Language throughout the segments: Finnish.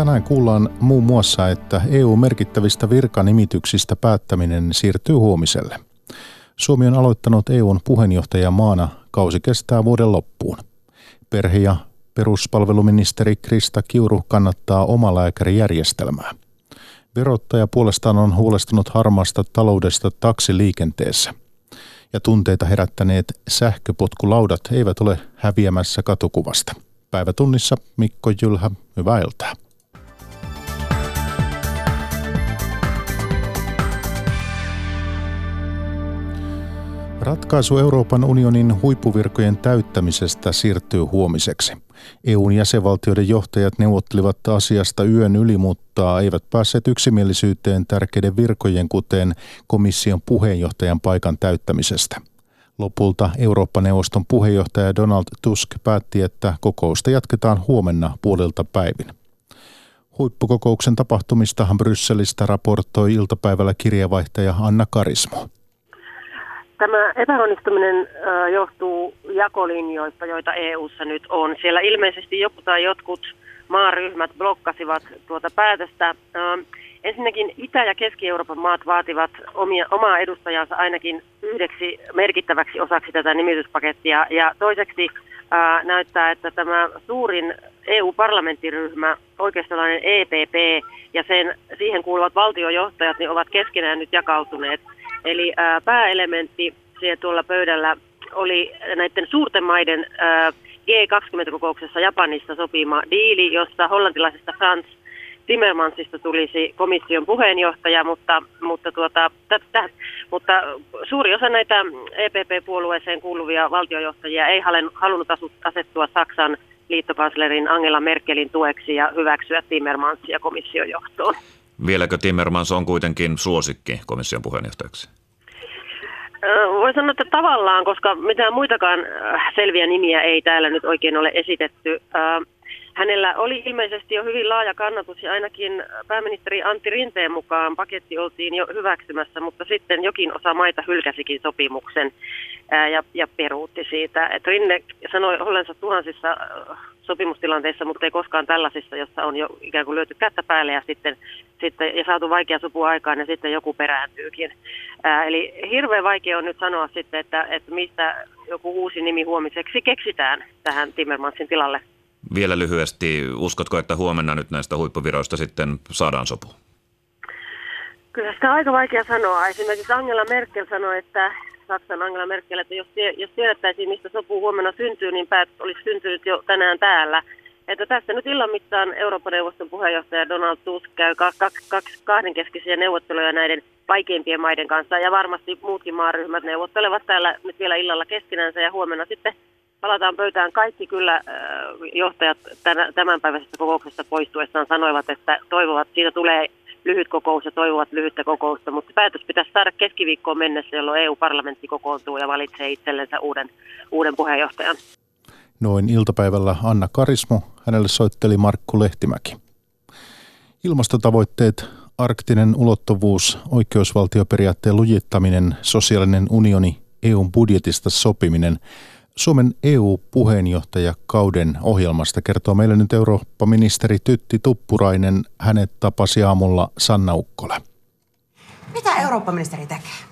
Tänään kuullaan muun muassa, että EU-merkittävistä virkanimityksistä päättäminen siirtyy huomiselle. Suomi on aloittanut EUn puheenjohtajamaana. Kausi kestää vuoden loppuun. Perhe- ja peruspalveluministeri Krista Kiuru kannattaa omalääkärijärjestelmää. Verottaja puolestaan on huolestunut harmaasta taloudesta taksiliikenteessä. Ja tunteita herättäneet sähköpotkulaudat eivät ole häviämässä katukuvasta. Päivätunnissa Mikko Jylhä, hyvää iltaa. Ratkaisu Euroopan unionin huippuvirkojen täyttämisestä siirtyy huomiseksi. EUn jäsenvaltioiden johtajat neuvottelivat asiasta yön yli, mutta eivät päässeet yksimielisyyteen tärkeiden virkojen, kuten komission puheenjohtajan paikan täyttämisestä. Lopulta Eurooppa-neuvoston puheenjohtaja Donald Tusk päätti, että kokousta jatketaan huomenna puolelta päivin. Huippukokouksen tapahtumistahan Brysselistä raportoi iltapäivällä kirjavaihtaja Anna Karismo. Tämä epäonnistuminen johtuu jakolinjoista, joita EU:ssa nyt on. Siellä ilmeisesti joku tai jotkut maaryhmät blokkasivat tuota päätöstä. Ensinnäkin Itä- ja Keski-Euroopan maat vaativat omia, omaa edustajansa ainakin yhdeksi merkittäväksi osaksi tätä nimityspakettia. Ja toiseksi ää, näyttää, että tämä suurin EU-parlamenttiryhmä, oikeistolainen EPP ja sen, siihen kuuluvat valtiojohtajat, niin ovat keskenään nyt jakautuneet. Eli ää, pääelementti siellä tuolla pöydällä oli näiden suurten maiden ää, G20-kokouksessa Japanissa sopima diili, jossa hollantilaisesta Frans Timmermansista tulisi komission puheenjohtaja, mutta, mutta, tuota, tätä, mutta suuri osa näitä EPP-puolueeseen kuuluvia valtiojohtajia ei halunnut asettua Saksan liittokanslerin Angela Merkelin tueksi ja hyväksyä Timmermansia komission johtoon. Vieläkö Timmermans on kuitenkin suosikki komission puheenjohtajaksi? Voin sanoa, että tavallaan, koska mitään muitakaan selviä nimiä ei täällä nyt oikein ole esitetty. Hänellä oli ilmeisesti jo hyvin laaja kannatus ja ainakin pääministeri Antti Rinteen mukaan paketti oltiin jo hyväksymässä, mutta sitten jokin osa maita hylkäsikin sopimuksen ja, ja peruutti siitä. Et Rinne sanoi ollensa tuhansissa sopimustilanteissa, mutta ei koskaan tällaisissa, jossa on jo ikään kuin lyöty kättä päälle ja sitten, sitten ja saatu vaikea sopu aikaan ja sitten joku perääntyykin. Ää, eli hirveän vaikea on nyt sanoa sitten, että, että mistä joku uusi nimi huomiseksi keksitään tähän Timmermansin tilalle. Vielä lyhyesti, uskotko, että huomenna nyt näistä huippuviroista sitten saadaan sopu? Kyllä sitä on aika vaikea sanoa. Esimerkiksi Angela Merkel sanoi, että Saksan Angela Merkel, että jos, jos tiedettäisiin, mistä sopu huomenna syntyy, niin päätös olisi syntynyt jo tänään täällä. Että tässä nyt illan mittaan Euroopan neuvoston puheenjohtaja Donald Tusk käy kahdenkeskisiä neuvotteluja näiden vaikeimpien maiden kanssa ja varmasti muutkin maaryhmät neuvottelevat täällä nyt vielä illalla keskinänsä ja huomenna sitten palataan pöytään. Kaikki kyllä äh, johtajat tämänpäiväisestä kokouksesta poistuessaan sanoivat, että toivovat, siitä tulee lyhyt kokous ja toivovat lyhyttä kokousta, mutta päätös pitäisi saada keskiviikkoon mennessä, jolloin EU-parlamentti kokoontuu ja valitsee itsellensä uuden, uuden puheenjohtajan. Noin iltapäivällä Anna Karismo, hänelle soitteli Markku Lehtimäki. Ilmastotavoitteet, arktinen ulottuvuus, oikeusvaltioperiaatteen lujittaminen, sosiaalinen unioni, EUn budjetista sopiminen – Suomen EU-puheenjohtajakauden ohjelmasta kertoo meille nyt Eurooppa-ministeri Tytti Tuppurainen. Hänet tapasi aamulla Sanna Ukkola. Mitä Eurooppa-ministeri tekee?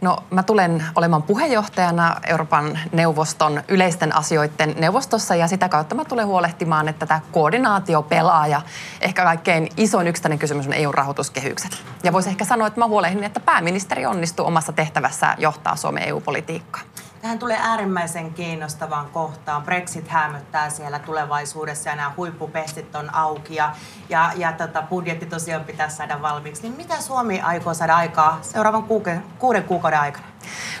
No mä tulen olemaan puheenjohtajana Euroopan neuvoston yleisten asioiden neuvostossa ja sitä kautta mä tulen huolehtimaan, että tämä koordinaatio pelaa ja ehkä kaikkein isoin yksittäinen kysymys on EU-rahoituskehykset. Ja voisi ehkä sanoa, että mä huolehdin, että pääministeri onnistuu omassa tehtävässä johtaa Suomen EU-politiikkaa. Tähän tulee äärimmäisen kiinnostavaan kohtaan. Brexit hämöttää siellä tulevaisuudessa ja nämä huippupestit on auki ja, ja, ja tota, budjetti tosiaan pitäisi saada valmiiksi. Niin mitä Suomi aikoo saada aikaa seuraavan kuukauden, kuuden kuukauden aikana?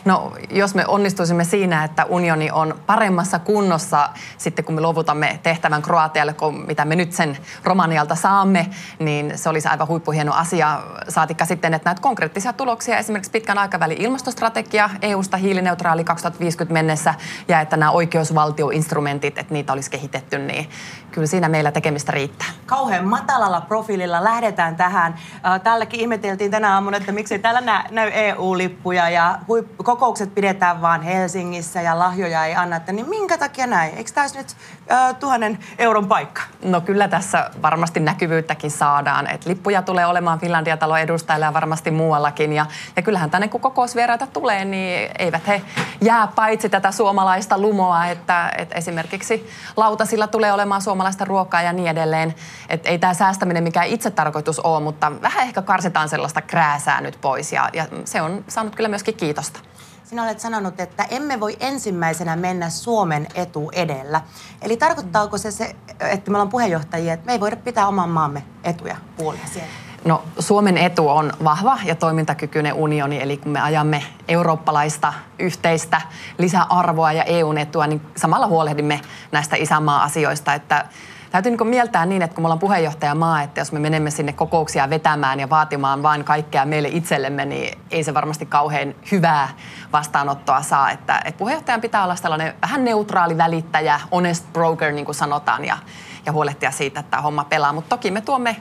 No, jos me onnistuisimme siinä, että unioni on paremmassa kunnossa sitten, kun me luovutamme tehtävän Kroatialle, kuin mitä me nyt sen Romanialta saamme, niin se olisi aivan huippuhieno asia. Saatikka sitten, että näitä konkreettisia tuloksia, esimerkiksi pitkän aikavälin ilmastostrategia EU-sta hiilineutraali 2050 mennessä, ja että nämä oikeusvaltioinstrumentit, että niitä olisi kehitetty, niin kyllä siinä meillä tekemistä riittää. Kauhean matalalla profiililla lähdetään tähän. Tälläkin ihmeteltiin tänä aamuna, että miksei täällä näy EU-lippuja ja kokoukset pidetään vaan Helsingissä ja lahjoja ei anneta, niin minkä takia näin? Eikö tämä nyt äh, tuhannen euron paikka? No kyllä tässä varmasti näkyvyyttäkin saadaan. Et lippuja tulee olemaan Finlandia-talon edustajille ja varmasti muuallakin. Ja, ja kyllähän tänne kun kokousvieraita tulee, niin eivät he jää paitsi tätä suomalaista lumoa, että, että esimerkiksi lautasilla tulee olemaan suomalaista ruokaa ja niin edelleen. Että ei tämä säästäminen mikään itse tarkoitus ole, mutta vähän ehkä karsitaan sellaista krääsää nyt pois ja, ja se on saanut kyllä myöskin kiitosta. Sinä olet sanonut, että emme voi ensimmäisenä mennä Suomen etu edellä. Eli tarkoittaako se, se että me ollaan puheenjohtajia, että me ei voida pitää oman maamme etuja puolia siellä? No Suomen etu on vahva ja toimintakykyinen unioni, eli kun me ajamme eurooppalaista yhteistä lisäarvoa ja EUn etua, niin samalla huolehdimme näistä isänmaa-asioista, että täytyy niin mieltää niin, että kun me ollaan puheenjohtajamaa, että jos me menemme sinne kokouksia vetämään ja vaatimaan vain kaikkea meille itsellemme, niin ei se varmasti kauhean hyvää vastaanottoa saa. Että, että puheenjohtajan pitää olla tällainen vähän neutraali välittäjä, honest broker, niin kuin sanotaan, ja, ja huolehtia siitä, että tämä homma pelaa. Mutta toki me tuomme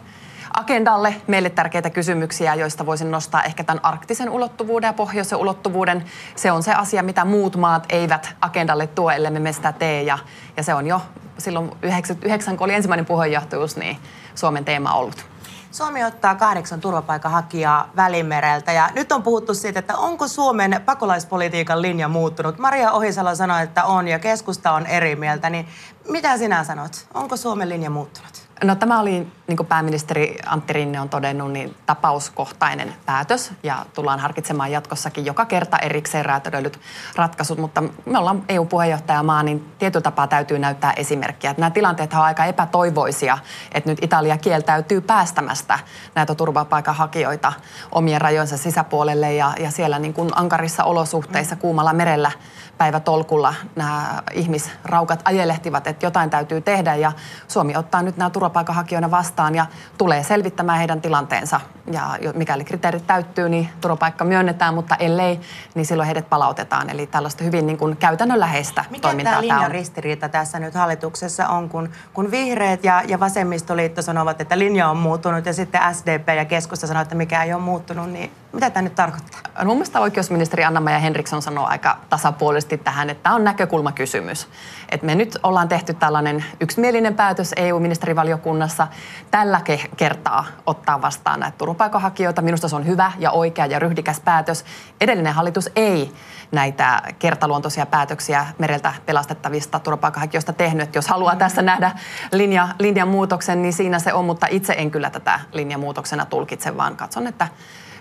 agendalle meille tärkeitä kysymyksiä, joista voisin nostaa ehkä tämän arktisen ulottuvuuden ja pohjoisen ulottuvuuden. Se on se asia, mitä muut maat eivät agendalle tuo, ellei me sitä tee. Ja, ja se on jo silloin 99, kun oli ensimmäinen puheenjohtajuus, niin Suomen teema ollut. Suomi ottaa kahdeksan turvapaikanhakijaa Välimereltä ja nyt on puhuttu siitä, että onko Suomen pakolaispolitiikan linja muuttunut. Maria Ohisalo sanoi, että on ja keskusta on eri mieltä, niin mitä sinä sanot? Onko Suomen linja muuttunut? No tämä oli, niin kuin pääministeri Antti Rinne on todennut, niin tapauskohtainen päätös ja tullaan harkitsemaan jatkossakin joka kerta erikseen räätälöidyt ratkaisut, mutta me ollaan EU-puheenjohtajamaa, niin tietyllä tapaa täytyy näyttää esimerkkiä. Että nämä tilanteet ovat aika epätoivoisia, että nyt Italia kieltäytyy päästämästä näitä turvapaikanhakijoita omien rajojensa sisäpuolelle. Ja, ja siellä niin kuin ankarissa olosuhteissa kuumalla merellä päivätolkulla nämä ihmisraukat ajelehtivat, että jotain täytyy tehdä. Ja Suomi ottaa nyt nämä turvapaikanhakijoina vastaan ja tulee selvittämään heidän tilanteensa. Ja mikäli kriteerit täyttyy, niin turvapaikka myönnetään, mutta ellei, niin silloin heidät palautetaan. Eli tällaista hyvin niin kuin käytännönläheistä Mikä toimintaa tämä linjan ristiriita tässä nyt hallituksessa on, kun, kun vihreät ja, ja vasemmistoliitto sanovat, että linja on muuttunut ja sitten SDP ja keskusta sanoo, että mikä ei ole muuttunut, niin mitä tämä nyt tarkoittaa? No, mun mielestä oikeusministeri Anna-Maja Henriksson sanoo aika tasapuolisesti tähän, että tämä on näkökulmakysymys. Et me nyt ollaan tehty tällainen yksimielinen päätös EU-ministerivaliokunnassa tällä ke- kertaa ottaa vastaan näitä turvapaikanhakijoita. Minusta se on hyvä ja oikea ja ryhdikäs päätös. Edellinen hallitus ei näitä kertaluontoisia päätöksiä mereltä pelastettavista turvapaikanhakijoista tehnyt. Jos haluaa tässä nähdä linja, linjan muutoksen, niin siinä se on, mutta itse en kyllä tätä linjamuutoksena tulkitse, vaan katson, että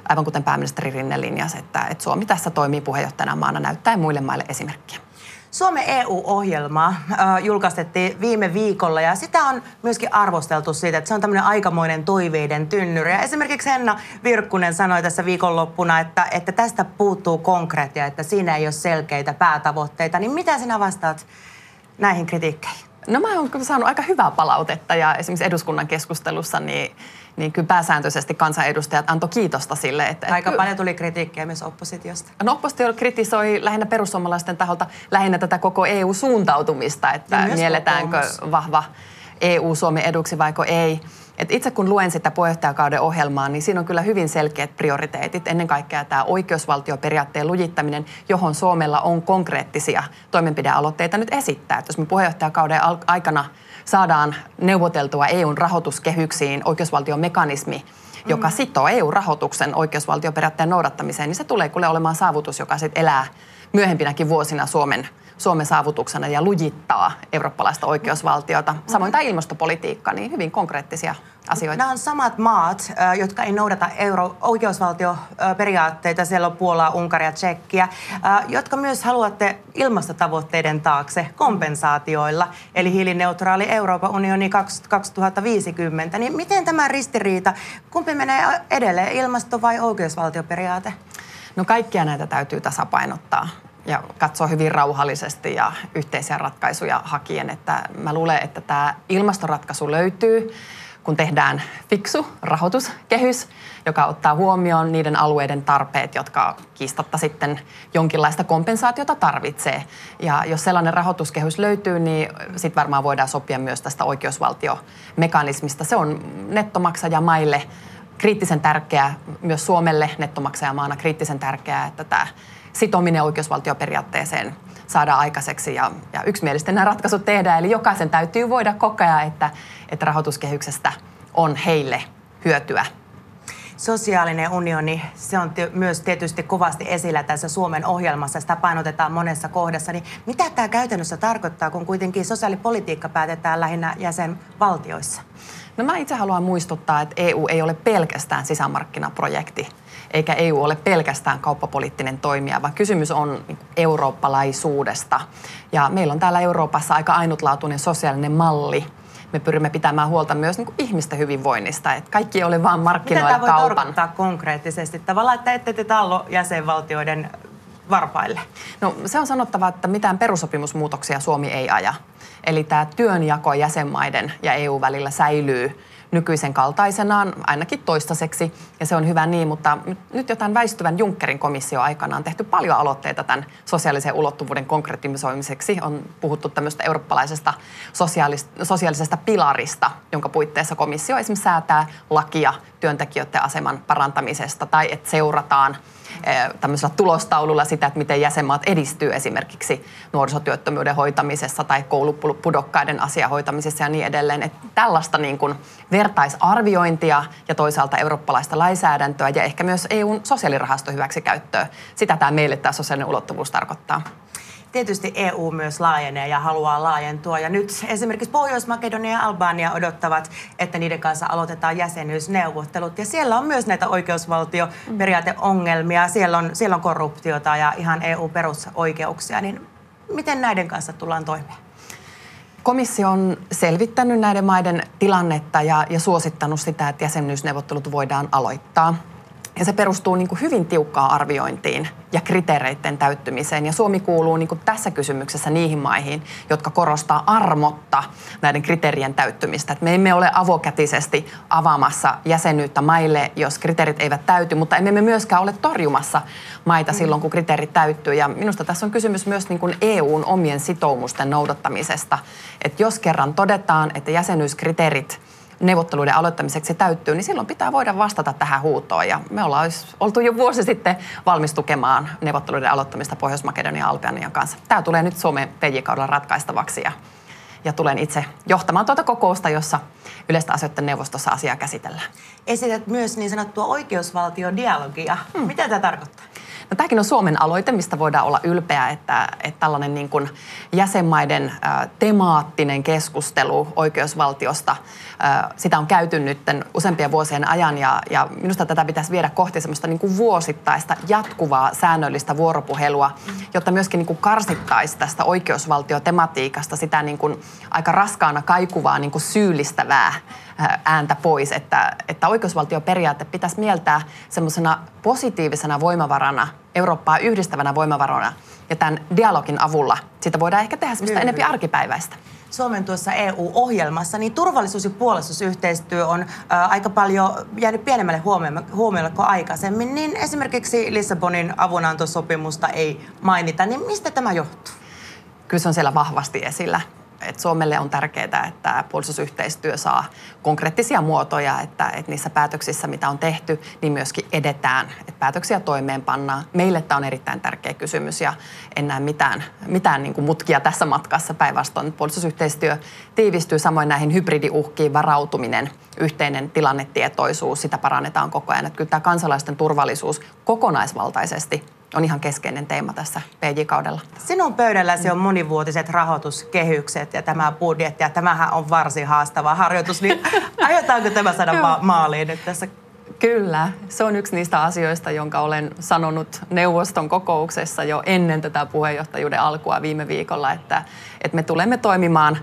aivan kuten pääministeri Rinne linjasi, että, että Suomi tässä toimii puheenjohtajana maana näyttäen muille maille esimerkkiä. Suomen EU-ohjelma äh, julkaistettiin viime viikolla ja sitä on myöskin arvosteltu siitä, että se on tämmöinen aikamoinen toiveiden tynnyri. Ja esimerkiksi Henna Virkkunen sanoi tässä viikonloppuna, että, että tästä puuttuu konkreettia, että siinä ei ole selkeitä päätavoitteita. Niin mitä sinä vastaat näihin kritiikkeihin? No mä oon saanut aika hyvää palautetta ja esimerkiksi eduskunnan keskustelussa niin niin kyllä pääsääntöisesti kansanedustajat antoi kiitosta sille. Että, Aika paljon tuli kritiikkiä myös oppositiosta. No oppositio kritisoi lähinnä perussuomalaisten taholta lähinnä tätä koko EU-suuntautumista, että mielletäänkö kokoomus. vahva EU Suomen eduksi vaiko ei. Et itse kun luen sitä puheenjohtajakauden ohjelmaa, niin siinä on kyllä hyvin selkeät prioriteetit. Ennen kaikkea tämä oikeusvaltioperiaatteen lujittaminen, johon Suomella on konkreettisia toimenpidealoitteita nyt esittää. Et jos me puheenjohtajakauden aikana saadaan neuvoteltua EUn rahoituskehyksiin oikeusvaltion mekanismi, joka mm. sitoo EU-rahoituksen oikeusvaltioperiaatteen noudattamiseen, niin se tulee kyllä olemaan saavutus, joka sitten elää myöhempinäkin vuosina Suomen Suomen saavutuksena ja lujittaa eurooppalaista oikeusvaltiota. Samoin tämä ilmastopolitiikka, niin hyvin konkreettisia asioita. Nämä on samat maat, jotka ei noudata euro- oikeusvaltioperiaatteita. Siellä on Puolaa, Unkaria, Tsekkiä, jotka myös haluatte ilmastotavoitteiden taakse kompensaatioilla, eli hiilineutraali Euroopan unioni 2050. Niin miten tämä ristiriita, kumpi menee edelleen, ilmasto- vai oikeusvaltioperiaate? No kaikkia näitä täytyy tasapainottaa ja katsoa hyvin rauhallisesti ja yhteisiä ratkaisuja hakien. Että mä luulen, että tämä ilmastoratkaisu löytyy, kun tehdään fiksu rahoituskehys, joka ottaa huomioon niiden alueiden tarpeet, jotka kiistatta sitten jonkinlaista kompensaatiota tarvitsee. Ja jos sellainen rahoituskehys löytyy, niin sitten varmaan voidaan sopia myös tästä oikeusvaltiomekanismista. Se on nettomaksajamaille kriittisen tärkeää, myös Suomelle nettomaksajamaana kriittisen tärkeää, että tämä sitominen oikeusvaltioperiaatteeseen saada aikaiseksi ja, ja yksimielisesti nämä ratkaisut tehdään. Eli jokaisen täytyy voida kokea, että, että rahoituskehyksestä on heille hyötyä sosiaalinen unioni, se on myös tietysti kovasti esillä tässä Suomen ohjelmassa, sitä painotetaan monessa kohdassa. Niin mitä tämä käytännössä tarkoittaa, kun kuitenkin sosiaalipolitiikka päätetään lähinnä jäsenvaltioissa? No mä itse haluan muistuttaa, että EU ei ole pelkästään sisämarkkinaprojekti, eikä EU ole pelkästään kauppapoliittinen toimija, vaan kysymys on eurooppalaisuudesta. Ja meillä on täällä Euroopassa aika ainutlaatuinen sosiaalinen malli, me pyrimme pitämään huolta myös niin kuin ihmisten hyvinvoinnista. Että kaikki ei ole vain markkinoilla Mitä tämä voi tarkoittaa konkreettisesti? Tavallaan, että ette te tallo jäsenvaltioiden varpaille? No se on sanottava, että mitään perusopimusmuutoksia Suomi ei aja. Eli tämä työnjako jäsenmaiden ja EU välillä säilyy nykyisen kaltaisenaan, ainakin toistaiseksi, ja se on hyvä niin, mutta nyt jo tämän väistyvän Junckerin komissio aikana on tehty paljon aloitteita tämän sosiaalisen ulottuvuuden konkretisoimiseksi. On puhuttu tämmöistä eurooppalaisesta sosiaalisesta pilarista, jonka puitteissa komissio esimerkiksi säätää lakia työntekijöiden aseman parantamisesta tai että seurataan – tämmöisellä tulostaululla sitä, että miten jäsenmaat edistyy esimerkiksi nuorisotyöttömyyden hoitamisessa tai koulupudokkaiden asiahoitamisessa ja niin edelleen. Että tällaista niin kuin vertaisarviointia ja toisaalta eurooppalaista lainsäädäntöä ja ehkä myös EUn sosiaalirahasto hyväksikäyttöä. Sitä tämä meille tämä sosiaalinen ulottuvuus tarkoittaa tietysti EU myös laajenee ja haluaa laajentua. Ja nyt esimerkiksi Pohjois-Makedonia ja Albania odottavat, että niiden kanssa aloitetaan jäsenyysneuvottelut. Ja siellä on myös näitä oikeusvaltioperiaateongelmia. Siellä on, siellä on korruptiota ja ihan EU-perusoikeuksia. Niin miten näiden kanssa tullaan toimeen? Komissio on selvittänyt näiden maiden tilannetta ja, ja suosittanut sitä, että jäsenyysneuvottelut voidaan aloittaa. Ja se perustuu niin kuin hyvin tiukkaan arviointiin ja kriteereiden täyttymiseen. Ja Suomi kuuluu niin kuin tässä kysymyksessä niihin maihin, jotka korostaa armotta näiden kriteerien täyttymistä. Et me emme ole avokätisesti avaamassa jäsenyyttä maille, jos kriteerit eivät täyty, mutta emme me myöskään ole torjumassa maita silloin, kun kriteerit täyttyy. Ja minusta tässä on kysymys myös niin kuin EUn omien sitoumusten noudattamisesta. Että jos kerran todetaan, että jäsenyyskriteerit – neuvotteluiden aloittamiseksi täyttyy, niin silloin pitää voida vastata tähän huutoon. Ja me ollaan oltu jo vuosi sitten valmis tukemaan neuvotteluiden aloittamista Pohjois-Makedonian ja Albanian kanssa. Tämä tulee nyt Suomen PJ-kaudella ratkaistavaksi ja, ja tulen itse johtamaan tuota kokousta, jossa yleistä asioiden neuvostossa asiaa käsitellään. Esität myös niin sanottua oikeusvaltiodialogia. Hmm. Mitä tämä tarkoittaa? No, tämäkin on Suomen aloite, mistä voidaan olla ylpeä, että, että tällainen niin kuin jäsenmaiden ä, temaattinen keskustelu oikeusvaltiosta, sitä on käyty nyt useampien vuosien ajan ja, ja minusta tätä pitäisi viedä kohti semmoista niin kuin vuosittaista jatkuvaa säännöllistä vuoropuhelua, jotta myöskin niin kuin karsittaisi tästä oikeusvaltiotematiikasta sitä niin kuin aika raskaana kaikuvaa niin kuin syyllistävää ääntä pois, että, että oikeusvaltioperiaate pitäisi mieltää semmoisena positiivisena voimavarana, Eurooppaa yhdistävänä voimavarana. Ja tämän dialogin avulla sitä voidaan ehkä tehdä semmoista enempi arkipäiväistä. Suomen tuossa EU-ohjelmassa, niin turvallisuus- ja puolustusyhteistyö on ä, aika paljon jäänyt pienemmälle huomiolle, kuin aikaisemmin. Niin esimerkiksi Lissabonin avunantosopimusta ei mainita, niin mistä tämä johtuu? Kyllä se on siellä vahvasti esillä että Suomelle on tärkeää, että puolustusyhteistyö saa konkreettisia muotoja, että, että niissä päätöksissä, mitä on tehty, niin myöskin edetään, että päätöksiä toimeenpannaan. Meille tämä on erittäin tärkeä kysymys ja en näe mitään, mitään niin kuin mutkia tässä matkassa. Päinvastoin puolustusyhteistyö tiivistyy samoin näihin hybridiuhkiin varautuminen, yhteinen tilannetietoisuus, sitä parannetaan koko ajan. Että kyllä tämä kansalaisten turvallisuus kokonaisvaltaisesti on ihan keskeinen teema tässä PJ-kaudella. Sinun pöydälläsi on monivuotiset rahoituskehykset ja tämä budjetti, ja tämähän on varsin haastava harjoitus, niin aiotaanko tämä saada ma- maaliin nyt tässä? Kyllä, se on yksi niistä asioista, jonka olen sanonut neuvoston kokouksessa jo ennen tätä puheenjohtajuuden alkua viime viikolla, että, että me tulemme toimimaan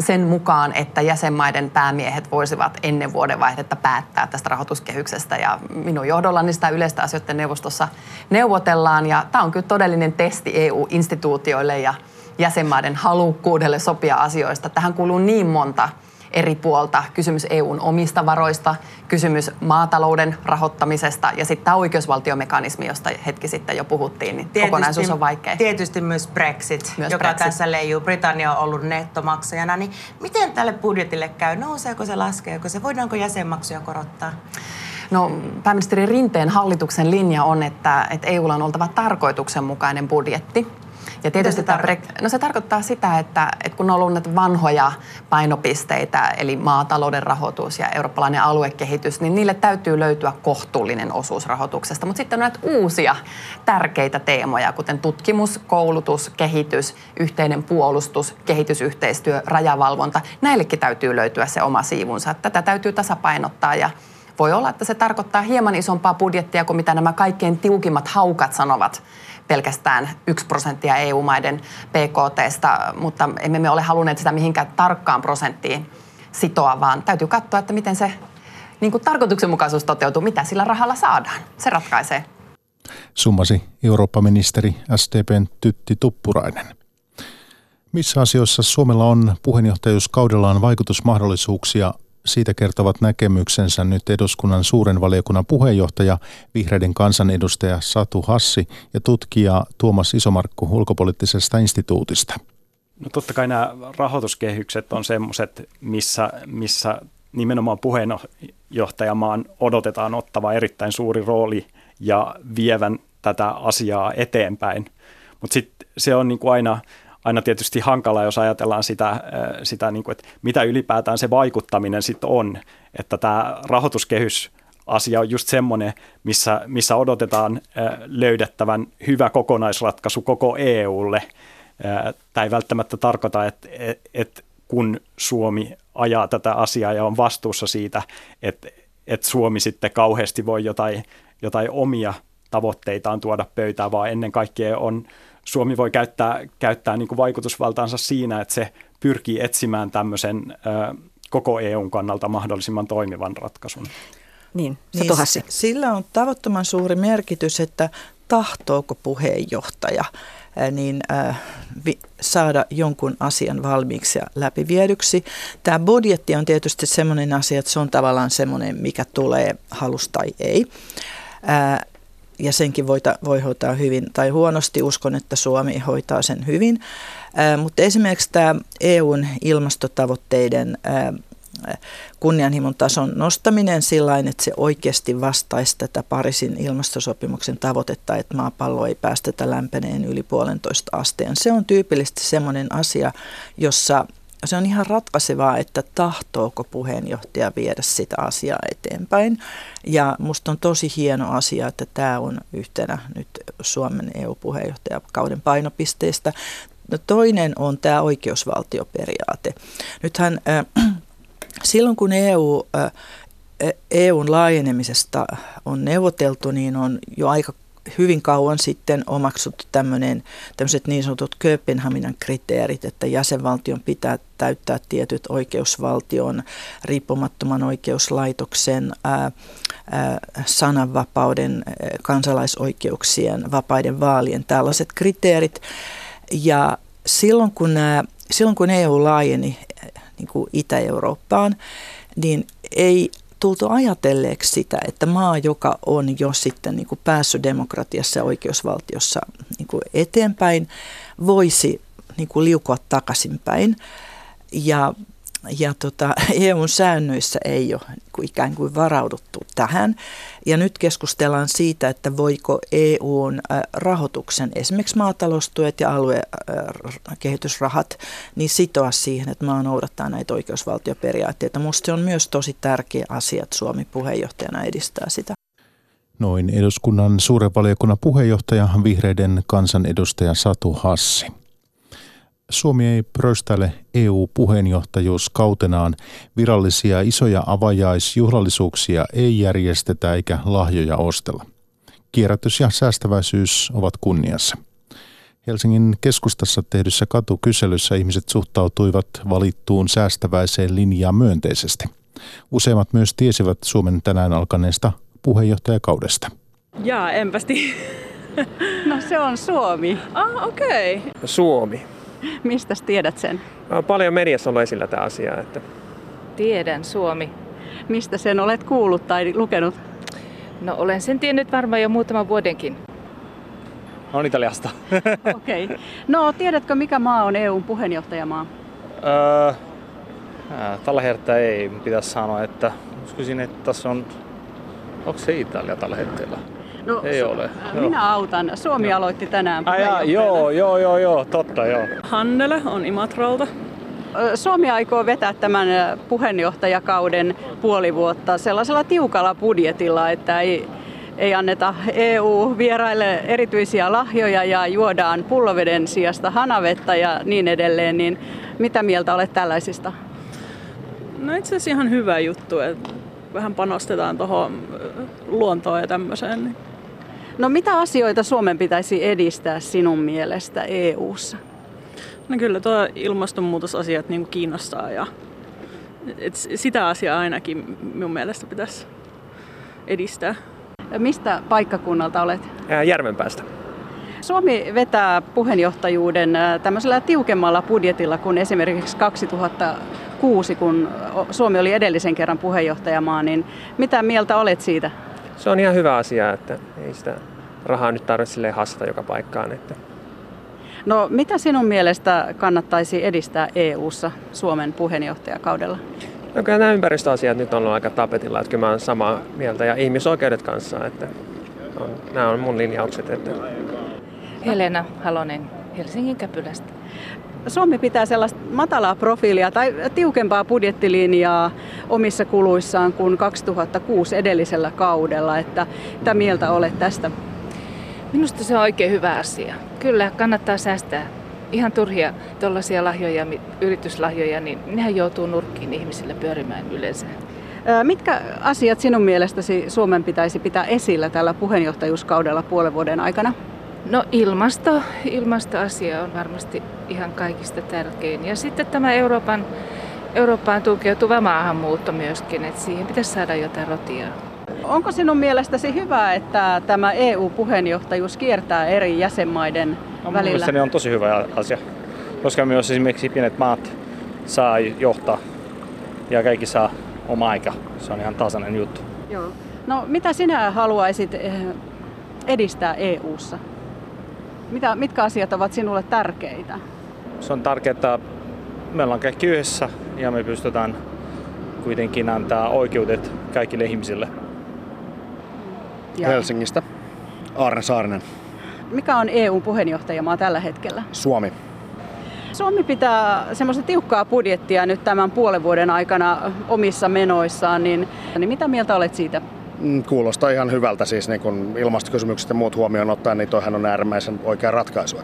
sen mukaan, että jäsenmaiden päämiehet voisivat ennen vuodenvaihdetta päättää tästä rahoituskehyksestä. Ja minun johdollani sitä yleistä asioiden neuvostossa neuvotellaan. Ja tämä on kyllä todellinen testi EU-instituutioille ja jäsenmaiden halukkuudelle sopia asioista. Tähän kuuluu niin monta eri puolta. Kysymys EUn omista varoista, kysymys maatalouden rahoittamisesta ja sitten tämä oikeusvaltiomekanismi, josta hetki sitten jo puhuttiin, niin tietysti, kokonaisuus on vaikea. Tietysti myös Brexit, myös joka Brexit. tässä leijuu. Britannia on ollut nettomaksajana. Niin miten tälle budjetille käy? Nouseeko se, laskeeko se? Voidaanko jäsenmaksuja korottaa? No pääministeri Rinteen hallituksen linja on, että, että EUlla on oltava tarkoituksenmukainen budjetti. Ja tietysti tämä, no se tarkoittaa sitä, että, että kun on ollut näitä vanhoja painopisteitä, eli maatalouden rahoitus ja eurooppalainen aluekehitys, niin niille täytyy löytyä kohtuullinen osuus rahoituksesta. Mutta sitten on näitä uusia tärkeitä teemoja, kuten tutkimus, koulutus, kehitys, yhteinen puolustus, kehitysyhteistyö, rajavalvonta. Näillekin täytyy löytyä se oma siivunsa. Tätä täytyy tasapainottaa ja voi olla, että se tarkoittaa hieman isompaa budjettia kuin mitä nämä kaikkein tiukimmat haukat sanovat pelkästään 1 prosenttia EU-maiden PKTstä, mutta emme me ole halunneet sitä mihinkään tarkkaan prosenttiin sitoa, vaan täytyy katsoa, että miten se niin kuin tarkoituksenmukaisuus toteutuu, mitä sillä rahalla saadaan. Se ratkaisee. Summasi Eurooppa-ministeri SDPn Tytti Tuppurainen. Missä asioissa Suomella on puheenjohtajuuskaudellaan vaikutusmahdollisuuksia siitä kertovat näkemyksensä nyt eduskunnan suuren valiokunnan puheenjohtaja, vihreiden kansanedustaja Satu Hassi ja tutkija Tuomas Isomarkku ulkopoliittisesta instituutista. No totta kai nämä rahoituskehykset on semmoiset, missä, missä nimenomaan puheenjohtajamaan odotetaan ottava erittäin suuri rooli ja vievän tätä asiaa eteenpäin. Mutta sitten se on niin kuin aina aina tietysti hankala, jos ajatellaan sitä, äh, sitä niin kuin, että mitä ylipäätään se vaikuttaminen sitten on. Että tämä rahoituskehys asia on just semmoinen, missä, missä odotetaan äh, löydettävän hyvä kokonaisratkaisu koko EUlle. Äh, tämä ei välttämättä tarkoita, että, että kun Suomi ajaa tätä asiaa ja on vastuussa siitä, että, että Suomi sitten kauheasti voi jotain, jotain omia tavoitteitaan tuoda pöytään, vaan ennen kaikkea on Suomi voi käyttää, käyttää niin kuin vaikutusvaltaansa siinä, että se pyrkii etsimään tämmöisen ö, koko EUn kannalta mahdollisimman toimivan ratkaisun. Niin, niin Sillä on tavattoman suuri merkitys, että tahtooko puheenjohtaja niin äh, vi, saada jonkun asian valmiiksi ja läpiviedyksi. Tämä budjetti on tietysti semmoinen asia, että se on tavallaan semmoinen, mikä tulee halus tai ei. Äh, ja senkin voi, voi hoitaa hyvin tai huonosti. Uskon, että Suomi hoitaa sen hyvin. Ää, mutta esimerkiksi tämä EUn ilmastotavoitteiden ää, kunnianhimon tason nostaminen sillä että se oikeasti vastaisi tätä Pariisin ilmastosopimuksen tavoitetta, että maapallo ei päästetä lämpeneen yli puolentoista asteen. Se on tyypillisesti semmoinen asia, jossa se on ihan ratkaisevaa, että tahtooko puheenjohtaja viedä sitä asiaa eteenpäin. Ja musta on tosi hieno asia, että tämä on yhtenä nyt Suomen EU-puheenjohtajakauden painopisteistä. No toinen on tämä oikeusvaltioperiaate. Nythän äh, silloin kun EU, äh, EUn laajenemisesta on neuvoteltu, niin on jo aika hyvin kauan sitten omaksuttu tämmöiset niin sanotut Kööpenhaminan kriteerit, että jäsenvaltion pitää täyttää tietyt oikeusvaltion, riippumattoman oikeuslaitoksen, ää, ää, sananvapauden, kansalaisoikeuksien, vapaiden vaalien, tällaiset kriteerit. Ja silloin kun, ää, silloin kun EU laajeni niin kuin Itä-Eurooppaan, niin ei tultu ajatelleeksi sitä, että maa, joka on jo sitten niin kuin päässyt demokratiassa ja oikeusvaltiossa niin kuin eteenpäin, voisi niin kuin liukua takaisinpäin. Ja ja tota, EUn säännöissä ei ole ikään kuin varauduttu tähän. Ja nyt keskustellaan siitä, että voiko EUn rahoituksen, esimerkiksi maataloustuet ja aluekehitysrahat, niin sitoa siihen, että maa noudattaa näitä oikeusvaltioperiaatteita. Minusta on myös tosi tärkeä asia, että Suomi puheenjohtajana edistää sitä. Noin eduskunnan suuren valiokunnan puheenjohtaja, vihreiden kansanedustaja Satu Hassi. Suomi ei pröstäile EU-puheenjohtajuus kautenaan. Virallisia isoja avajaisjuhlallisuuksia ei järjestetä eikä lahjoja ostella. Kierrätys ja säästäväisyys ovat kunniassa. Helsingin keskustassa tehdyssä katukyselyssä ihmiset suhtautuivat valittuun säästäväiseen linjaan myönteisesti. Useimmat myös tiesivät Suomen tänään alkaneesta puheenjohtajakaudesta. Jaa, enpästi. No se on Suomi. Ah, okei. Okay. Suomi. Mistä tiedät sen? Paljon mediassa on esillä tämä asia. Että... Tiedän Suomi. Mistä sen olet kuullut tai lukenut? No olen sen tiennyt varmaan jo muutaman vuodenkin. On Italiasta. Okei. Okay. No tiedätkö mikä maa on EUn puheenjohtajamaa? Öö, tällä hetkellä ei pitäisi sanoa, että uskoisin, että tässä on Onko se Italia tällä hetkellä? No, Ei ole. Minä joo. autan. Suomi aloitti tänään Ai jaa, joo, joo, joo, joo, totta joo. Hannele on Imatralta. Suomi aikoo vetää tämän puheenjohtajakauden puoli vuotta sellaisella tiukalla budjetilla, että ei, ei anneta EU-vieraille erityisiä lahjoja ja juodaan pulloveden sijasta hanavettä ja niin edelleen. Niin mitä mieltä olet tällaisista? No itse asiassa ihan hyvä juttu, että vähän panostetaan tuohon luontoon ja tämmöiseen. Niin. No mitä asioita Suomen pitäisi edistää sinun mielestä EU:ssa? No kyllä tuo ilmastonmuutosasiat niin kiinnostaa ja et sitä asiaa ainakin minun mielestä pitäisi edistää. Mistä paikkakunnalta olet? Järvenpäästä. Suomi vetää puheenjohtajuuden tämmöisellä tiukemmalla budjetilla kuin esimerkiksi 2006, kun Suomi oli edellisen kerran puheenjohtajamaa, niin mitä mieltä olet siitä? Se on ihan hyvä asia, että ei sitä rahaa nyt tarvitse hassata joka paikkaan. Että No mitä sinun mielestä kannattaisi edistää EU-ssa Suomen puheenjohtajakaudella? No kyllä nämä ympäristöasiat nyt on ollut aika tapetilla, että kyllä mä olen samaa mieltä ja ihmisoikeudet kanssa, että on, nämä on mun linjaukset. Että... Helena Halonen Helsingin Käpylästä. Suomi pitää sellaista matalaa profiilia tai tiukempaa budjettilinjaa omissa kuluissaan kuin 2006 edellisellä kaudella. Että mitä mieltä olet tästä? Minusta se on oikein hyvä asia. Kyllä, kannattaa säästää. Ihan turhia tuollaisia lahjoja, yrityslahjoja, niin nehän joutuu nurkkiin ihmisille pyörimään yleensä. Mitkä asiat sinun mielestäsi Suomen pitäisi pitää esillä tällä puheenjohtajuuskaudella puolen vuoden aikana? No ilmasto, ilmastoasia on varmasti ihan kaikista tärkein. Ja sitten tämä Euroopan, Eurooppaan tukeutuva maahanmuutto myöskin, että siihen pitäisi saada jotain rotia. Onko sinun mielestäsi hyvä, että tämä EU-puheenjohtajuus kiertää eri jäsenmaiden no, välillä? Mielestäni on tosi hyvä asia, koska myös esimerkiksi pienet maat saa johtaa ja kaikki saa oma aika. Se on ihan tasainen juttu. Joo. No mitä sinä haluaisit eh, edistää EU:ssa? Mitä, mitkä asiat ovat sinulle tärkeitä? Se on tärkeää, että meillä on kaikki yhdessä ja me pystytään kuitenkin antaa oikeudet kaikille ihmisille. Ja. Helsingistä. Arne Saarinen. Mikä on EU-puheenjohtajamaa tällä hetkellä? Suomi. Suomi pitää semmoista tiukkaa budjettia nyt tämän puolen vuoden aikana omissa menoissaan, niin, niin mitä mieltä olet siitä? Mm, kuulostaa ihan hyvältä, siis niin kun ilmastokysymykset ja muut huomioon ottaen, niin toihan on äärimmäisen oikea ratkaisu.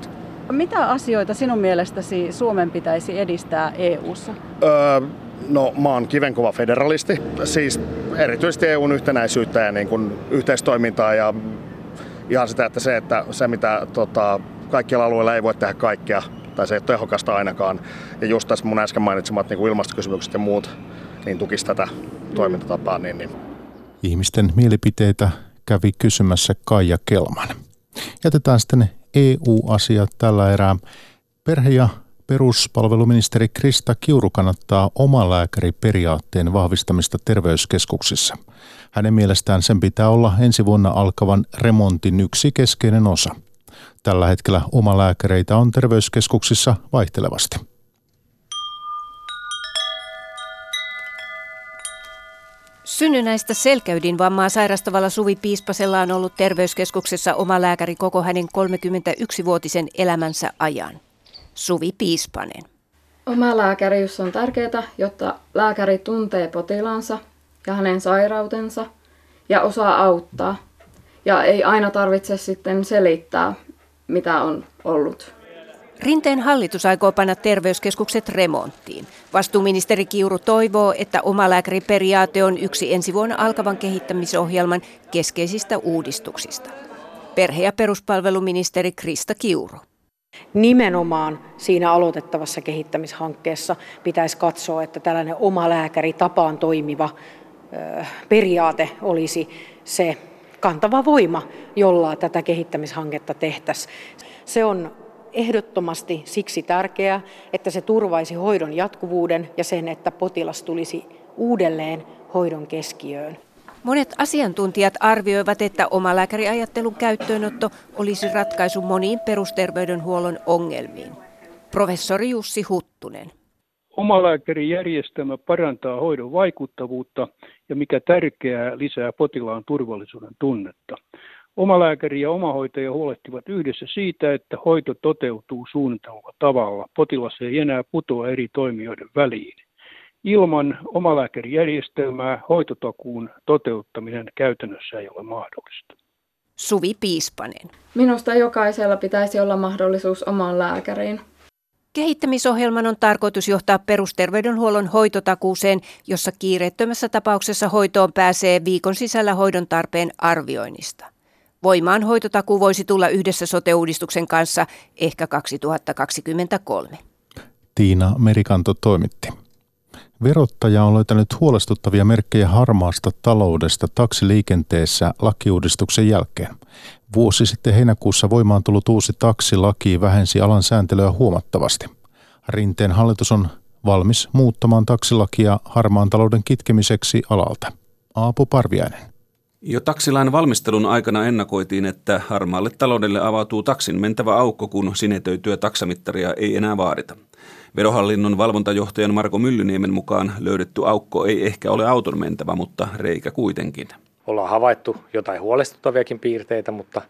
Mitä asioita sinun mielestäsi Suomen pitäisi edistää EU:ssa? Öö, no mä oon kivenkuva federalisti, siis erityisesti EUn yhtenäisyyttä ja niin kun yhteistoimintaa ja ihan sitä, että se, että se mitä tota, kaikkialla alueilla ei voi tehdä kaikkea, tai se ei ole tehokasta ainakaan. Ja just tässä mun äsken mainitsemat niin kuin ilmastokysymykset ja muut, niin tukisi tätä toimintatapaa. Niin, niin. Ihmisten mielipiteitä kävi kysymässä Kaija Kelman. Jätetään sitten EU-asiat tällä erää. Perhe- ja peruspalveluministeri Krista Kiuru kannattaa omalääkäriperiaatteen vahvistamista terveyskeskuksissa. Hänen mielestään sen pitää olla ensi vuonna alkavan remontin yksi keskeinen osa. Tällä hetkellä omalääkäreitä on terveyskeskuksissa vaihtelevasti. Synnynnäistä selkäydinvammaa sairastavalla Suvi Piispasella on ollut terveyskeskuksessa oma lääkäri koko hänen 31-vuotisen elämänsä ajan. Suvi Piispanen. Oma lääkäriys on tärkeää, jotta lääkäri tuntee potilaansa ja hänen sairautensa ja osaa auttaa. Ja ei aina tarvitse sitten selittää, mitä on ollut. Rinteen hallitus aikoo panna terveyskeskukset remonttiin. Vastuuministeri Kiuru toivoo, että omalääkäriperiaate on yksi ensi vuonna alkavan kehittämisohjelman keskeisistä uudistuksista. Perhe- ja peruspalveluministeri Krista Kiuru. Nimenomaan siinä aloitettavassa kehittämishankkeessa pitäisi katsoa, että tällainen oma lääkäri tapaan toimiva periaate olisi se kantava voima, jolla tätä kehittämishanketta tehtäisiin. Se on ehdottomasti siksi tärkeää, että se turvaisi hoidon jatkuvuuden ja sen, että potilas tulisi uudelleen hoidon keskiöön. Monet asiantuntijat arvioivat, että omalääkäriajattelun käyttöönotto olisi ratkaisu moniin perusterveydenhuollon ongelmiin. Professori Jussi Huttunen. Omalääkärijärjestelmä parantaa hoidon vaikuttavuutta ja mikä tärkeää, lisää potilaan turvallisuuden tunnetta. Omalääkäri ja omahoitaja huolehtivat yhdessä siitä, että hoito toteutuu suunnitellulla tavalla. Potilas ei enää putoa eri toimijoiden väliin. Ilman omalääkärijärjestelmää hoitotakuun toteuttaminen käytännössä ei ole mahdollista. Suvi Piispanen. Minusta jokaisella pitäisi olla mahdollisuus omaan lääkäriin. Kehittämisohjelman on tarkoitus johtaa perusterveydenhuollon hoitotakuuseen, jossa kiireettömässä tapauksessa hoitoon pääsee viikon sisällä hoidon tarpeen arvioinnista. Voimaan hoitotakuu voisi tulla yhdessä sote-uudistuksen kanssa ehkä 2023. Tiina Merikanto toimitti. Verottaja on löytänyt huolestuttavia merkkejä harmaasta taloudesta taksiliikenteessä lakiuudistuksen jälkeen. Vuosi sitten heinäkuussa voimaan tullut uusi taksilaki vähensi alan sääntelyä huomattavasti. Rinteen hallitus on valmis muuttamaan taksilakia harmaan talouden kitkemiseksi alalta. Aapo Parviainen. Jo taksilain valmistelun aikana ennakoitiin, että harmaalle taloudelle avautuu taksin mentävä aukko, kun sinetöityä taksamittaria ei enää vaadita. Verohallinnon valvontajohtajan Marko Myllyniemen mukaan löydetty aukko ei ehkä ole auton mentävä, mutta reikä kuitenkin. Ollaan havaittu jotain huolestuttaviakin piirteitä, mutta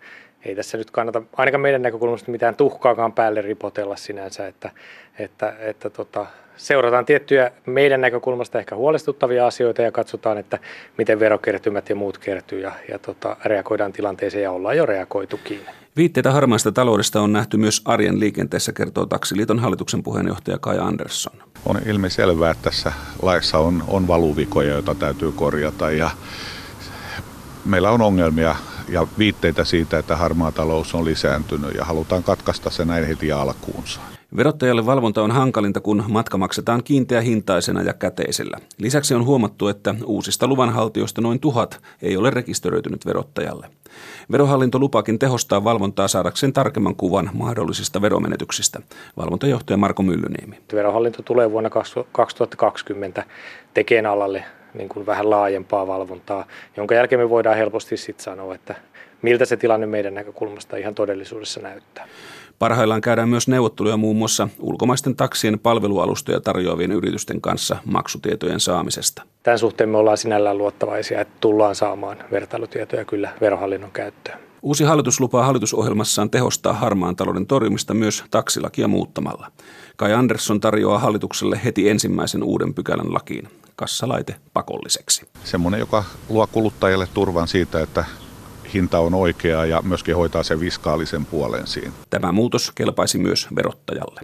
ei tässä nyt kannata ainakaan meidän näkökulmasta mitään tuhkaakaan päälle ripotella sinänsä, että, että, että tota, seurataan tiettyjä meidän näkökulmasta ehkä huolestuttavia asioita ja katsotaan, että miten verokertymät ja muut kertyy ja, ja tota, reagoidaan tilanteeseen ja ollaan jo reagoitukin. Viitteitä harmaasta taloudesta on nähty myös arjen liikenteessä, kertoo Taksiliiton hallituksen puheenjohtaja Kai Andersson. On ilmiselvää, että tässä laissa on, on valuvikoja, joita täytyy korjata ja meillä on ongelmia ja viitteitä siitä, että harmaa talous on lisääntynyt ja halutaan katkaista se näin heti alkuunsa. Verottajalle valvonta on hankalinta, kun matka maksetaan kiinteähintaisena ja käteisellä. Lisäksi on huomattu, että uusista luvanhaltijoista noin tuhat ei ole rekisteröitynyt verottajalle. Verohallinto lupakin tehostaa valvontaa saadakseen tarkemman kuvan mahdollisista veromenetyksistä. Valvontajohtaja Marko Myllyniemi. Verohallinto tulee vuonna 2020 tekemään alalle niin kuin vähän laajempaa valvontaa, jonka jälkeen me voidaan helposti sitten sanoa, että miltä se tilanne meidän näkökulmasta ihan todellisuudessa näyttää. Parhaillaan käydään myös neuvotteluja muun muassa ulkomaisten taksien palvelualustoja tarjoavien yritysten kanssa maksutietojen saamisesta. Tämän suhteen me ollaan sinällään luottavaisia, että tullaan saamaan vertailutietoja kyllä verohallinnon käyttöön. Uusi hallitus lupaa hallitusohjelmassaan tehostaa harmaan talouden torjumista myös taksilakia muuttamalla. Kai Andersson tarjoaa hallitukselle heti ensimmäisen uuden pykälän lakiin, kassalaite pakolliseksi. Semmoinen, joka luo kuluttajalle turvan siitä, että hinta on oikea ja myöskin hoitaa sen viskaalisen puolen siinä. Tämä muutos kelpaisi myös verottajalle.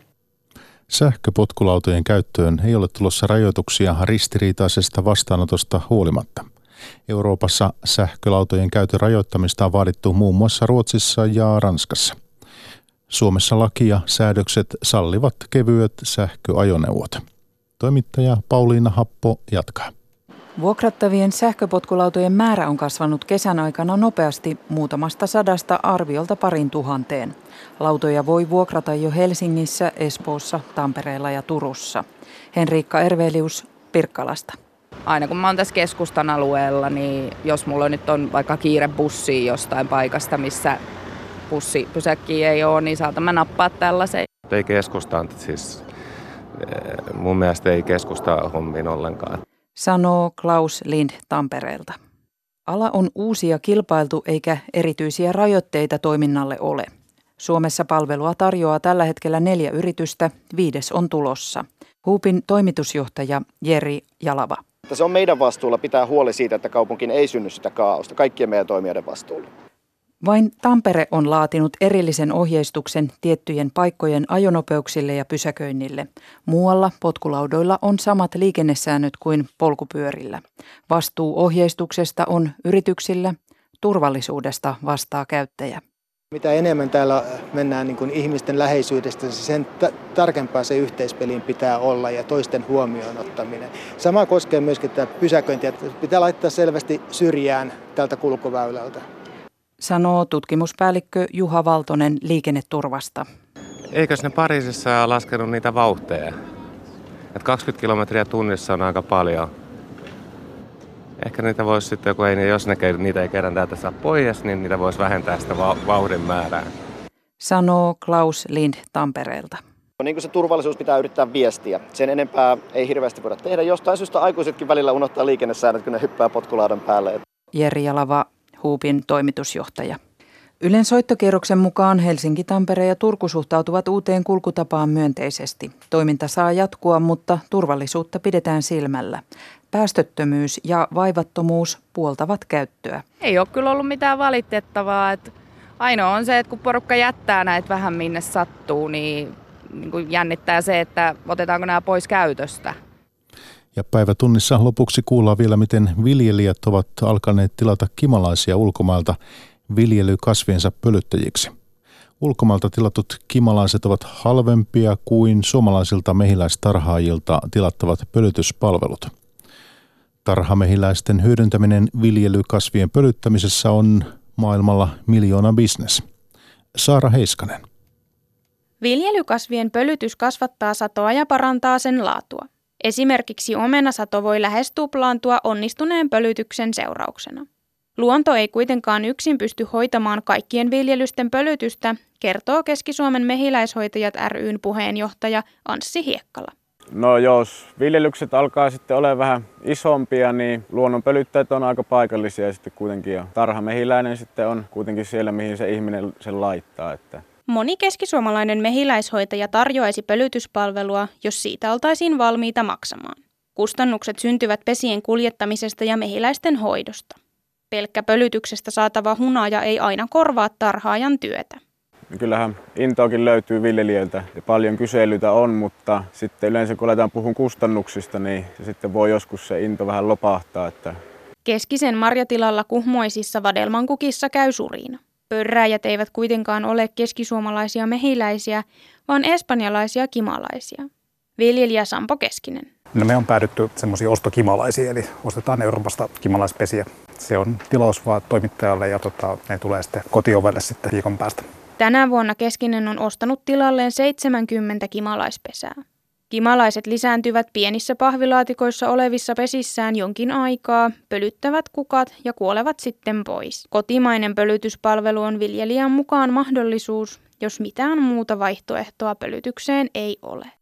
Sähköpotkulautojen käyttöön ei ole tulossa rajoituksia ristiriitaisesta vastaanotosta huolimatta. Euroopassa sähkölautojen käytön rajoittamista on vaadittu muun muassa Ruotsissa ja Ranskassa. Suomessa laki ja säädökset sallivat kevyet sähköajoneuvot. Toimittaja Pauliina Happo jatkaa. Vuokrattavien sähköpotkulautojen määrä on kasvanut kesän aikana nopeasti muutamasta sadasta arviolta parin tuhanteen. Lautoja voi vuokrata jo Helsingissä, Espoossa, Tampereella ja Turussa. Henriikka Ervelius Pirkkalasta. Aina kun mä oon tässä keskustan alueella, niin jos mulla nyt on vaikka kiire bussi jostain paikasta, missä bussipysäkki ei ole, niin saatan mä nappaa tällaisen. Ei keskustaan, siis eh, mun mielestä ei keskusta hommiin ollenkaan sanoo Klaus Lind Tampereelta. Ala on uusia kilpailtu eikä erityisiä rajoitteita toiminnalle ole. Suomessa palvelua tarjoaa tällä hetkellä neljä yritystä, viides on tulossa. Huupin toimitusjohtaja Jeri Jalava. Se on meidän vastuulla pitää huoli siitä, että kaupunkiin ei synny sitä kaaosta, kaikkien meidän toimijoiden vastuulla. Vain Tampere on laatinut erillisen ohjeistuksen tiettyjen paikkojen ajonopeuksille ja pysäköinnille. Muualla potkulaudoilla on samat liikennesäännöt kuin polkupyörillä. Vastuu ohjeistuksesta on yrityksillä, turvallisuudesta vastaa käyttäjä. Mitä enemmän täällä mennään niin kuin ihmisten läheisyydestä, sen t- tarkempaa se yhteispeliin pitää olla ja toisten huomioon ottaminen. Sama koskee myöskin tätä pysäköintiä. Pitää laittaa selvästi syrjään tältä kulkuväylältä sanoo tutkimuspäällikkö Juha Valtonen liikenneturvasta. Eikös ne Pariisissa laskenut niitä vauhteja? Et 20 kilometriä tunnissa on aika paljon. Ehkä niitä voisi sitten, kun ei, jos ne, niitä ei kerran täältä saa pois, niin niitä voisi vähentää sitä vauhdin määrää. Sanoo Klaus Lind Tampereelta. Niin kuin se turvallisuus pitää yrittää viestiä. Sen enempää ei hirveästi voida tehdä. Jostain syystä aikuisetkin välillä unohtaa liikennesäännöt, kun ne hyppää potkulaudan päälle. Jeri Jalava, Huupin toimitusjohtaja. Ylen soittokierroksen mukaan Helsinki, Tampere ja Turku suhtautuvat uuteen kulkutapaan myönteisesti. Toiminta saa jatkua, mutta turvallisuutta pidetään silmällä. Päästöttömyys ja vaivattomuus puoltavat käyttöä. Ei ole kyllä ollut mitään valitettavaa. Että ainoa on se, että kun porukka jättää näitä vähän minne sattuu, niin, niin jännittää se, että otetaanko nämä pois käytöstä. Ja päivätunnissa lopuksi kuullaan vielä, miten viljelijät ovat alkaneet tilata kimalaisia ulkomailta viljelykasviensa pölyttäjiksi. Ulkomailta tilatut kimalaiset ovat halvempia kuin suomalaisilta mehiläistarhaajilta tilattavat pölytyspalvelut. Tarhamehiläisten hyödyntäminen viljelykasvien pölyttämisessä on maailmalla miljoona bisnes. Saara Heiskanen. Viljelykasvien pölytys kasvattaa satoa ja parantaa sen laatua. Esimerkiksi omenasato voi lähes tuplaantua onnistuneen pölytyksen seurauksena. Luonto ei kuitenkaan yksin pysty hoitamaan kaikkien viljelysten pölytystä, kertoo Keski-Suomen mehiläishoitajat ryn puheenjohtaja Anssi Hiekkala. No jos viljelykset alkaa sitten olemaan vähän isompia, niin luonnon pölyttäjät on aika paikallisia sitten kuitenkin ja tarhamehiläinen sitten on kuitenkin siellä, mihin se ihminen sen laittaa. Että Moni keskisuomalainen mehiläishoitaja tarjoaisi pölytyspalvelua, jos siitä oltaisiin valmiita maksamaan. Kustannukset syntyvät pesien kuljettamisesta ja mehiläisten hoidosta. Pelkkä pölytyksestä saatava hunaja ei aina korvaa tarhaajan työtä. Kyllähän intoakin löytyy viljelijöiltä ja paljon kyselyitä on, mutta sitten yleensä kun aletaan puhua kustannuksista, niin se sitten voi joskus se into vähän lopahtaa. Että... Keskisen marjatilalla kuhmoisissa vadelmankukissa käy suriina. Pörräjät eivät kuitenkaan ole keskisuomalaisia mehiläisiä, vaan espanjalaisia kimalaisia. Viljelijä Sampo Keskinen. No me on päädytty semmoisiin ostokimalaisiin, eli ostetaan Euroopasta kimalaispesiä. Se on tilaus vaan toimittajalle ja tota, ne tulee sitten kotiovelle sitten viikon päästä. Tänä vuonna Keskinen on ostanut tilalleen 70 kimalaispesää. Kimalaiset lisääntyvät pienissä pahvilaatikoissa olevissa pesissään jonkin aikaa, pölyttävät kukat ja kuolevat sitten pois. Kotimainen pölytyspalvelu on viljelijän mukaan mahdollisuus, jos mitään muuta vaihtoehtoa pölytykseen ei ole.